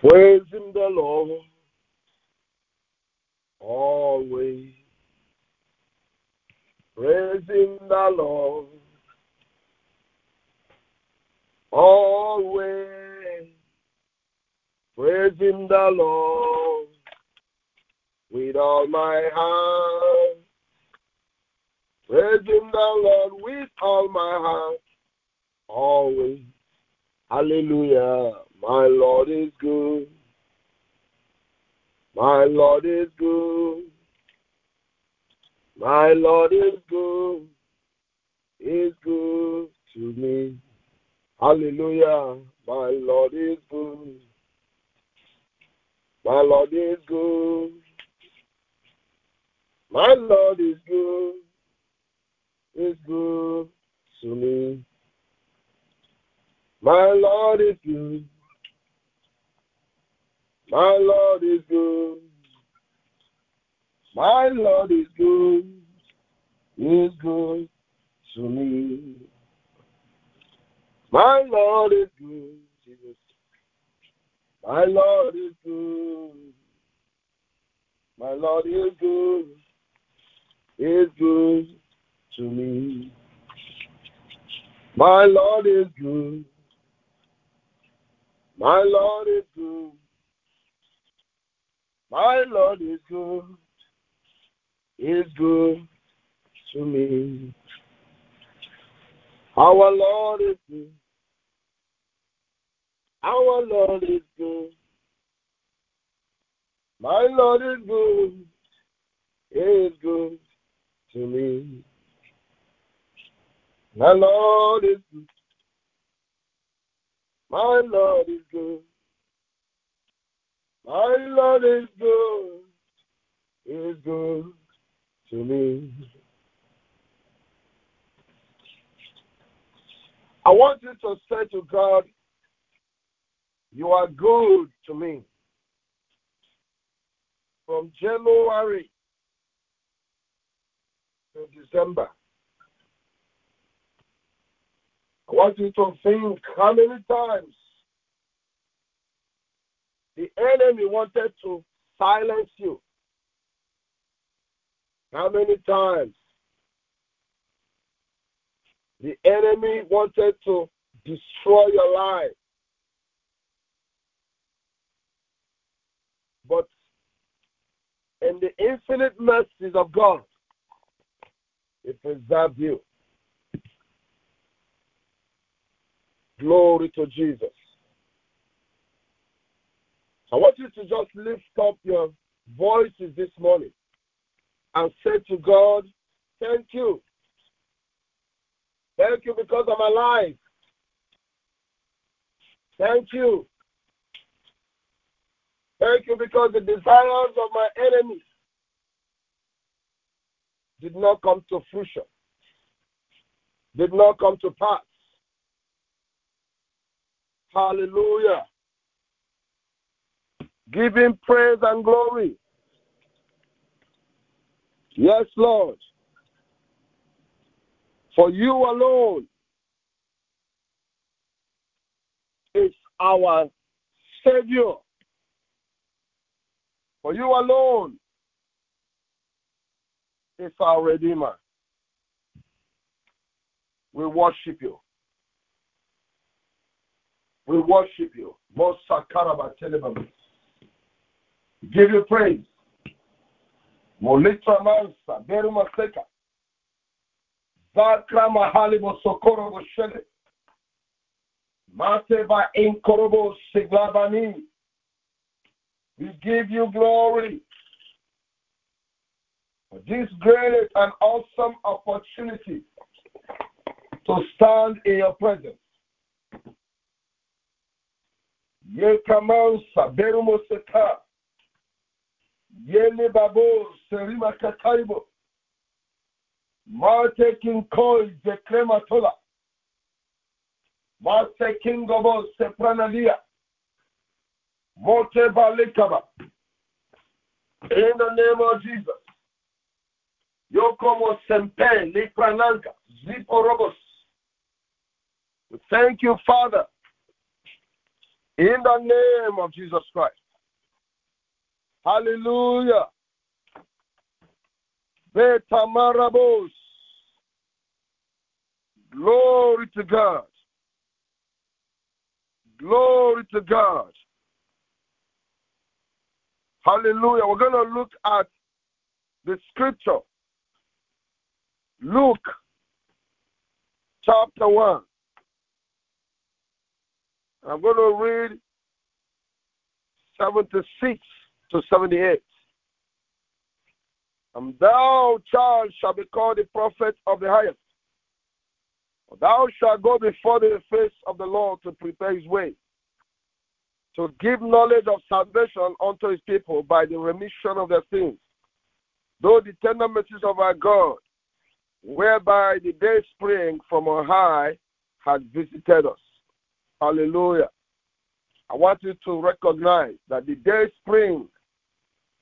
Praise him the Lord always. Praise him the Lord always. Praise him the Lord with all my heart. Praise him the Lord with all my heart always. Hallelujah. My Lord is good. My Lord is good. My Lord is good. Is good to me. Hallelujah. My Lord is good. My Lord is good. My Lord is good. Is good to me. My Lord is good. My Lord is good. My Lord is good. He is good to me. My Lord is good. Jesus. My Lord is good. My Lord is good. Is good to me. My Lord is good. My Lord is good. My Lord is good. Is good to me. Our Lord is good. Our Lord is good. My Lord is good. Is good to me. My Lord is good. My Lord is good. My Lord is good. Is good to me. I want you to say to God, You are good to me. From January to December. I want you to think how many times the enemy wanted to silence you. How many times the enemy wanted to destroy your life. But in the infinite mercies of God, it preserved you. Glory to Jesus. I want you to just lift up your voices this morning and say to God, Thank you. Thank you because I'm alive. Thank you. Thank you because the desires of my enemies did not come to fruition, did not come to pass. Hallelujah. Give him praise and glory. Yes, Lord. For you alone is our Savior. For you alone is our Redeemer. We worship you. We worship you. Give you praise. Molitra mansa, beru maseka. Zakra mahalibo sokoro boshele. Mate ba inkorobo siglabani. We give you glory for this great and awesome opportunity to stand in your presence. Yekamansa berumoseka. Yele babo serima. Marte kingobo sepranalia. Mote balikaba. In the name of Jesus. Yokomo sempe likrananka. Ziporobos. Thank you, Father. In the name of Jesus Christ. Hallelujah. Betamarabos. Glory to God. Glory to God. Hallelujah. We're going to look at the scripture. Luke chapter 1. I'm going to read 76 to 78. And thou, child, shall be called the prophet of the highest. Thou shalt go before the face of the Lord to prepare his way, to give knowledge of salvation unto his people by the remission of their sins. Though the tender mercies of our God, whereby the day spring from on high has visited us. Hallelujah. I want you to recognize that the day spring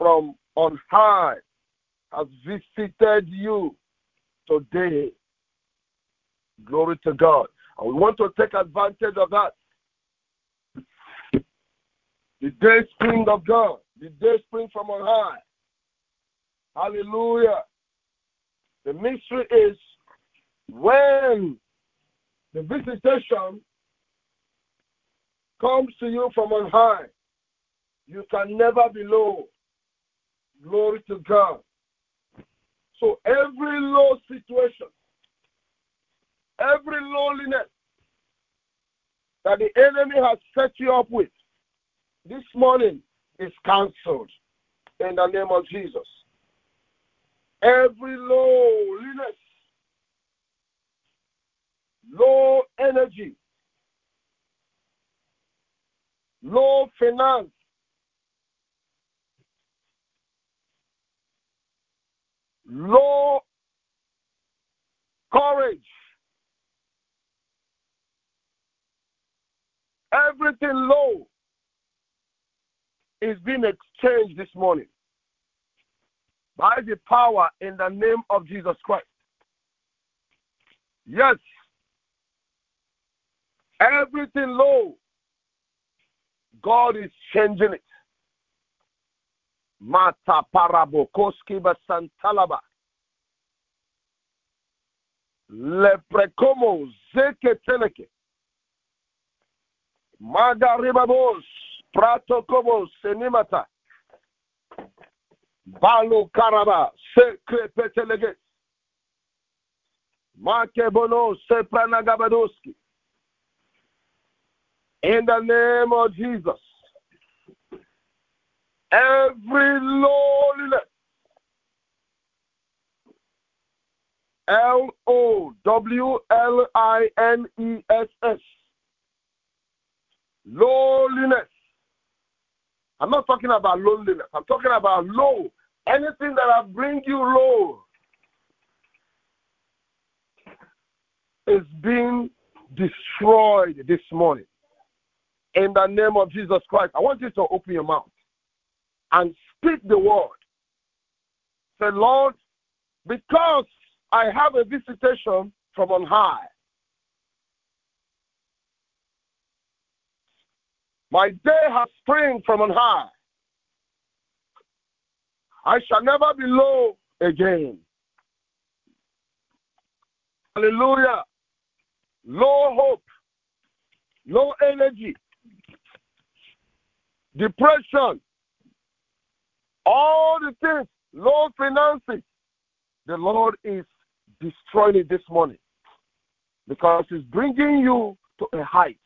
from on high has visited you today. Glory to God. And we want to take advantage of that. The day spring of God, the day spring from on high. Hallelujah. The mystery is when the visitation comes to you from on high, you can never be low. Glory to God. So every low situation, every loneliness that the enemy has set you up with this morning is cancelled in the name of Jesus. Every lowliness, low energy, low finance, low courage, everything low is being exchanged this morning by the power in the name of Jesus Christ. Yes, everything low, God is changing it. Mata parabokoski basantalaba. Magaribabos pratokobos senimata. Balo karaba. Makebono sepranagabadoski. In the name of Jesus. Every lowliness. L O W L I N E S S. Lowliness. I'm not talking about loneliness. I'm talking about low. Anything that will bring you low is being destroyed this morning. In the name of Jesus Christ, I want you to open your mouth and speak the word. Say, Lord, because I have a visitation from on high, my day has spring from on high. I shall never be low again. Hallelujah. Low hope, low energy, depression, all the things, low finances. The Lord is destroying it this morning because He's bringing you to a height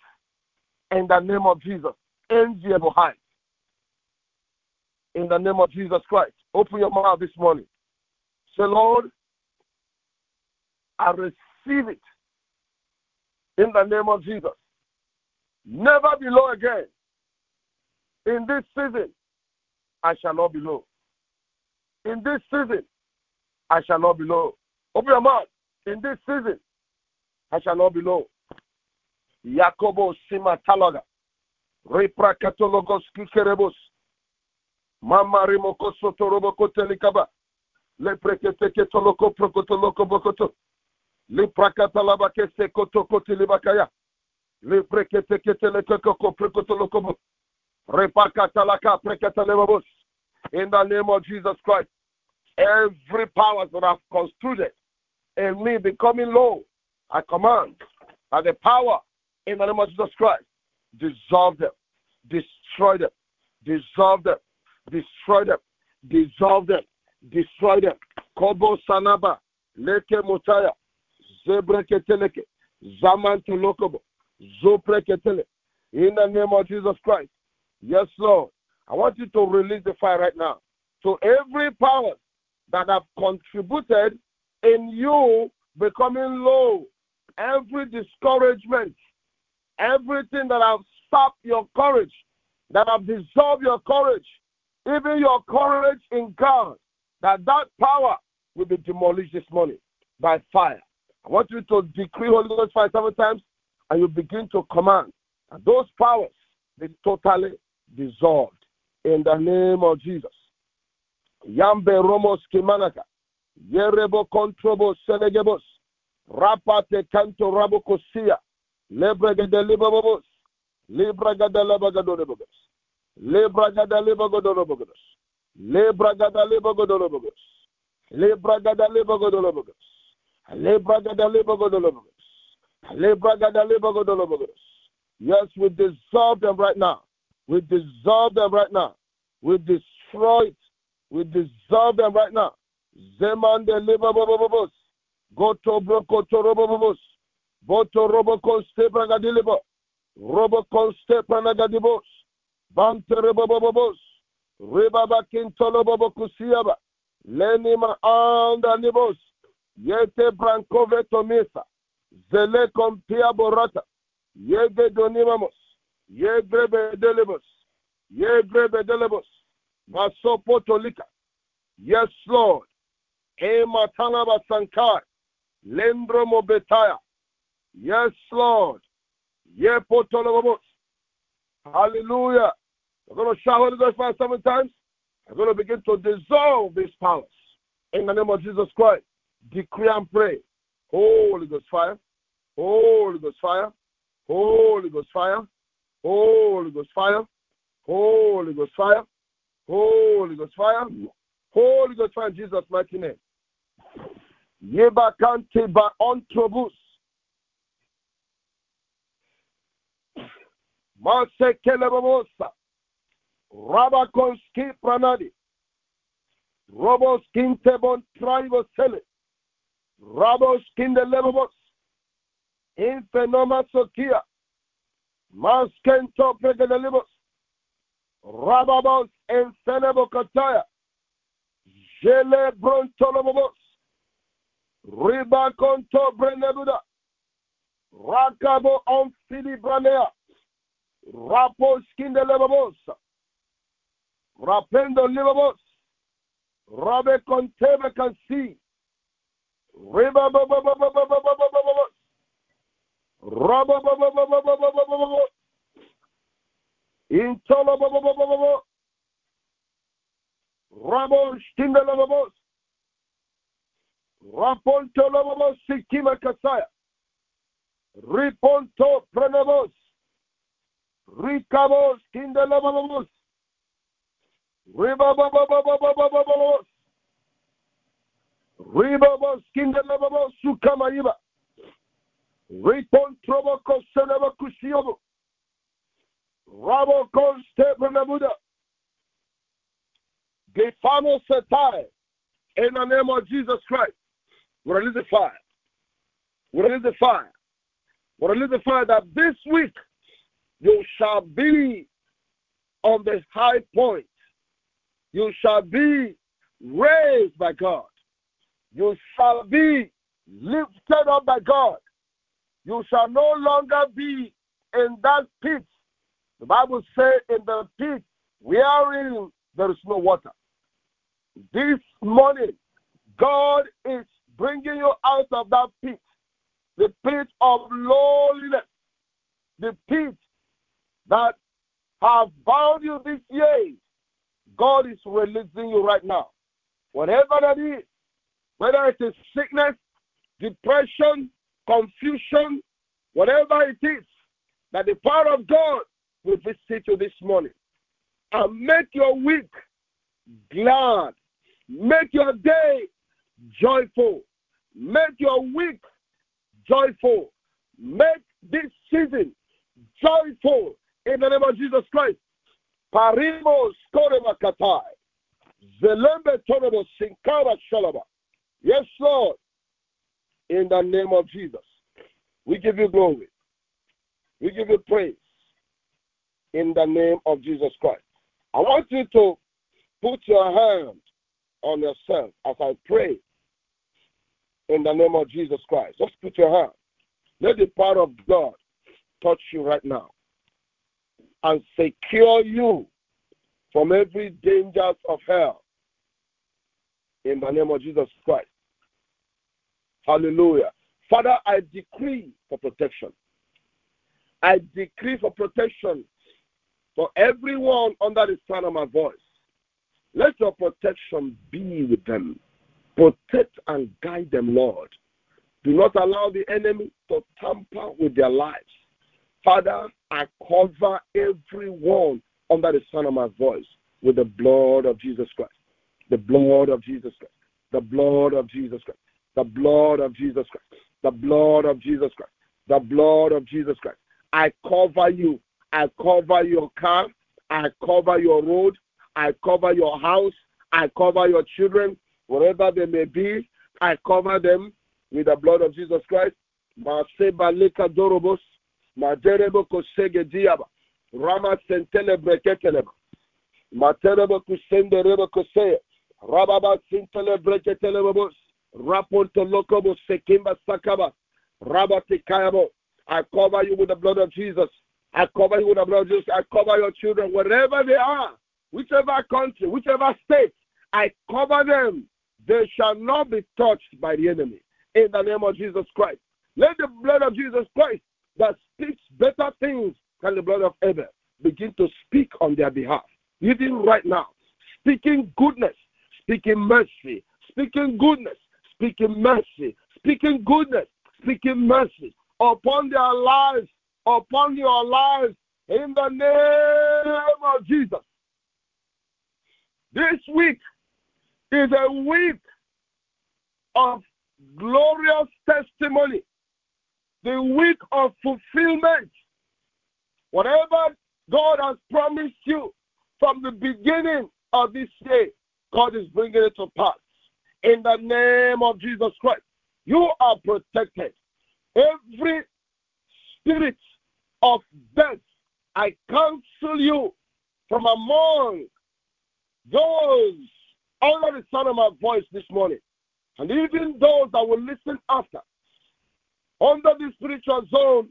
in the name of Jesus, enviable height. In the name of Jesus Christ, open your mouth this morning. Say, Lord, I receive it in the name of Jesus. Never be low again. In this season, I shall not be low. In this season, I shall not be low. Open your mouth. In this season, I shall not be low. Yakobo Sima Talaga. Reprakatologos Kikerebos. Mama Rimoko Sotoroboko Telikaba. Lepreketeke Toloko Prokotoloko Bokoto. Liprakatalabake Sekoto Kotilibakaya. In the name of Jesus Christ, every power that have constructed in me becoming low, I command by the power in the name of Jesus Christ, dissolve them, destroy them, dissolve them, destroy them, dissolve them, destroy them. Kobo Sanaba, Leke Mutaya, Zebreketeleke, Tolokobo, Zopreketele. In the name of Jesus Christ. Yes, Lord. I want you to release the fire right now. So every power that have contributed in you becoming low, every discouragement, everything that have stopped your courage, that have dissolved your courage, even your courage in God, that that power will be demolished this morning by fire. I want you to decree Holy Ghost fire seven times, and you begin to command, and those powers be totally dissolved in the name of Jesus. Yambe Romos Kimanaka, Yerebo Controbo Senegebos, Rapate Canto Rabocosia, Lebrega de Libabos, Libraga de Labagadolibogos, Libraga de Libagodolobogos, Libraga de Libagodolobogos, Libraga de Libagodolobogos, Libraga de Libagodolobogos, Libraga de Libagodolobogos. Yes, we dissolve them right now. We dissolve them right now. We destroy it. We dissolve them right now. Zeman de Libabobos, Goto Broko Torobobos, Boto Robocon Stepragadilibo, Robocon Stepranagadibos, Banterebobobos, Ribabakin Tolobobokusiaba, Lenima Andanibos, Yete Brancove Tomisa, Zele Compia Borata, Yege Donimamos, Yegrebe Delibos, Yegrebe Delibos, Masopotolika. Yes, Lord. Ematanaba Sankai, Lendromo Betaya. Yes, Lord. Yepotolobos. Hallelujah. We're going to shout Holy Ghost fire seven times. I'm going to begin to dissolve these powers. In the name of Jesus Christ, decree and pray. Holy Ghost fire. Holy Ghost fire. Holy Ghost fire. Holy Ghost fire. Holy Ghost fire. Holy Ghost fire. Holy Ghost fire in Jesus' mighty name. Yeba kante ba ontrobus. Mase kelebosa. Rabakonski pranadi. Robos kintebon tribo sele. Rabos kindelebos. Infenoma sokia. Maskento pregedelibos. Rababos ensenebo kataya. Jele brontolobos. Riba konto brenebuda. Rakabo on fili branea. Rapo skindelebos. Rapendo libabos. Rabe contebe can see. Riba Intolobobobobobo. Rabo Stindelobos. Rapontolobos Sikima Kasaya. Riponto Prenobos. Ricabos Kindelobos. Ribababababababos. Ribabos Ripontrobo koseneba kusiobo. Rabo konste prenebuda. Gefano setai. In the name of Jesus Christ. We release the fire. We release the fire. We release the fire that this week you shall be on the high point. You shall be raised by God. You shall be lifted up by God. You shall no longer be in that pit. The Bible says, in the pit wherein there is no water. This morning, God is bringing you out of that pit, the pit of lowliness, the pit that have bound you this year. God is releasing you right now. Whatever that is, whether it is sickness, depression, confusion, whatever it is, that the power of God will visit you this morning and make your week glad, make your day joyful, make your week joyful, make this season joyful in the name of Jesus Christ. Parimo skorema katai. Zelembe tonobo sinkara shalaba. Yes, Lord. In the name of Jesus. We give you glory. We give you praise. In the name of Jesus Christ. I want you to put your hand on yourself as I pray in the name of Jesus Christ. Just put your hand. Let the power of God touch you right now and secure you from every dangers of hell in the name of Jesus Christ. Hallelujah. Father, I decree for protection. I decree for protection for everyone under the sound of my voice. Let your protection be with them. Protect and guide them, Lord. Do not allow the enemy to tamper with their lives. Father, I cover everyone under the sound of my voice with the blood of Jesus Christ. The blood of Jesus Christ. The blood of Jesus Christ. The blood of Jesus Christ. The blood of Jesus Christ. The blood of Jesus Christ. I cover you. I cover your car. I cover your road. I cover your house. I cover your children, wherever they may be. I cover them with the blood of Jesus Christ. Rama sentele raponto lokobo sekimba sakaba, rabate kayabo. I cover you with the blood of Jesus. I cover you with the blood of Jesus. I cover your children wherever they are, whichever country, whichever state. I cover them. They shall not be touched by the enemy in the name of Jesus Christ. Let the blood of Jesus Christ that speaks better things than the blood of Abel begin to speak on their behalf. Even right now, speaking goodness, speaking mercy, speaking goodness, speaking mercy, speaking goodness, speaking mercy upon their lives, upon your lives, in the name of Jesus. This week is a week of glorious testimony, the week of fulfillment. Whatever God has promised you from the beginning of this day, God is bringing it to pass. In the name of Jesus Christ, you are protected. Every spirit of death, I counsel you from among those under the sound of my voice this morning and even those that will listen after. Under the spiritual zone,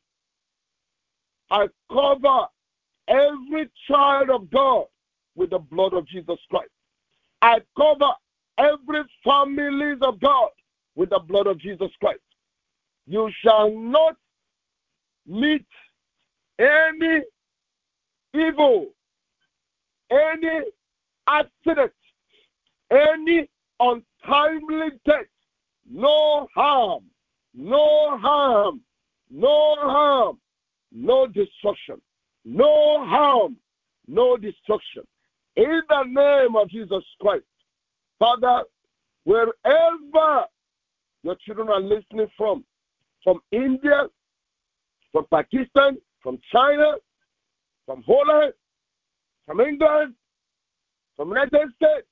I cover every child of God with the blood of Jesus Christ. I cover every families of God with the blood of Jesus Christ. You shall not meet any evil, any accident, any untimely death, no harm, no harm, no harm, no destruction, no harm, no destruction. In the name of Jesus Christ, Father, wherever your children are listening from, from India, from Pakistan, from China, from Holland, from England, from United States,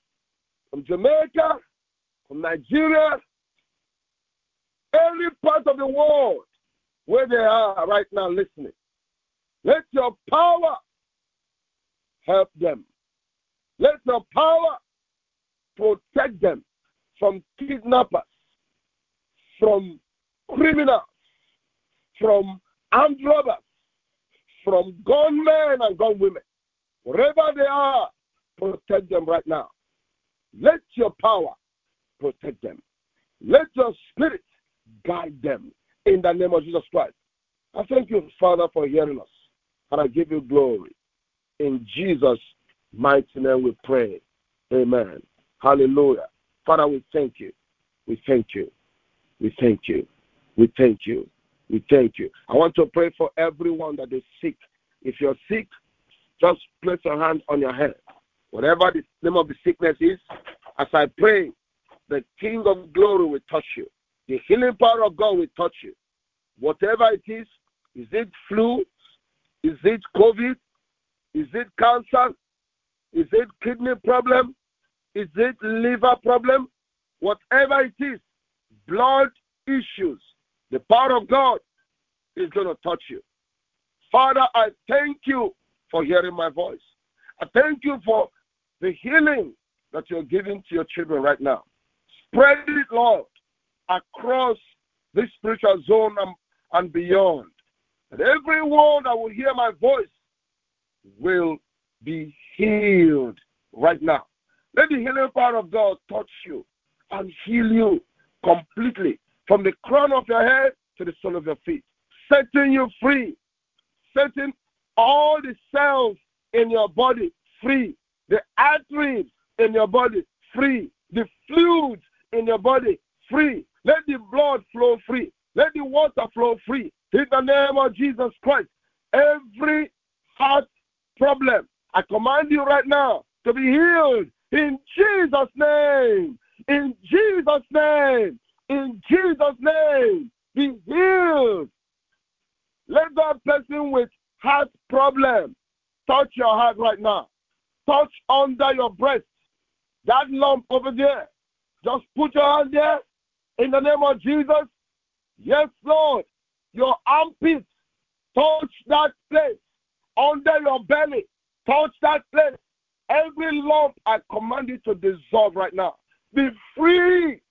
from Jamaica, from Nigeria, any part of the world where they are right now listening. Let your power help them. Let your power protect them from kidnappers, from criminals, from armed robbers, from gunmen and gunwomen. Wherever they are, protect them right now. Let your power protect them. Let your spirit guide them in the name of Jesus Christ. I thank you, Father, for hearing us. And I give you glory. In Jesus' mighty name we pray. Amen. Hallelujah. Father, we thank you. We thank you. We thank you. We thank you. We thank you. I want to pray for everyone that is sick. If you're sick, just place your hand on your head. Whatever the name of the sickness is, as I pray, the King of glory will touch you. The healing power of God will touch you. Whatever it is, is it flu? Is it COVID? Is it cancer? Is it kidney problem? Is it liver problem? Whatever it is, blood issues, the power of God is going to touch you. Father, I thank you for hearing my voice. I thank you for the healing that you're giving to your children right now. Spread it, Lord, across this spiritual zone and, and beyond. And everyone that will hear my voice will be healed right now. Let the healing power of God touch you and heal you completely from the crown of your head to the sole of your feet, setting you free, setting all the cells in your body free, the arteries in your body free, the fluids in your body free. Let the blood flow free. Let the water flow free. In the name of Jesus Christ, every heart problem, I command you right now to be healed in Jesus' name. In Jesus' name. In Jesus' name. Be healed. Let that person with heart problem touch your heart right now. Touch under your breast. That lump over there. Just put your hand there in the name of Jesus. Yes, Lord. Your armpits touch that place. Under your belly. Touch that place. Every lump I command you to dissolve right now. Be free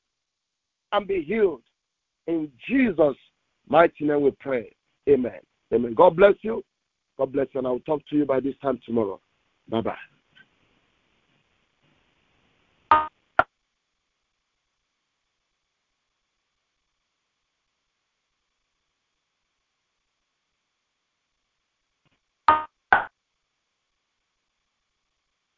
and be healed. In Jesus' mighty name we pray. Amen. Amen. God bless you. God bless you. And I will talk to you by this time tomorrow. Bye bye.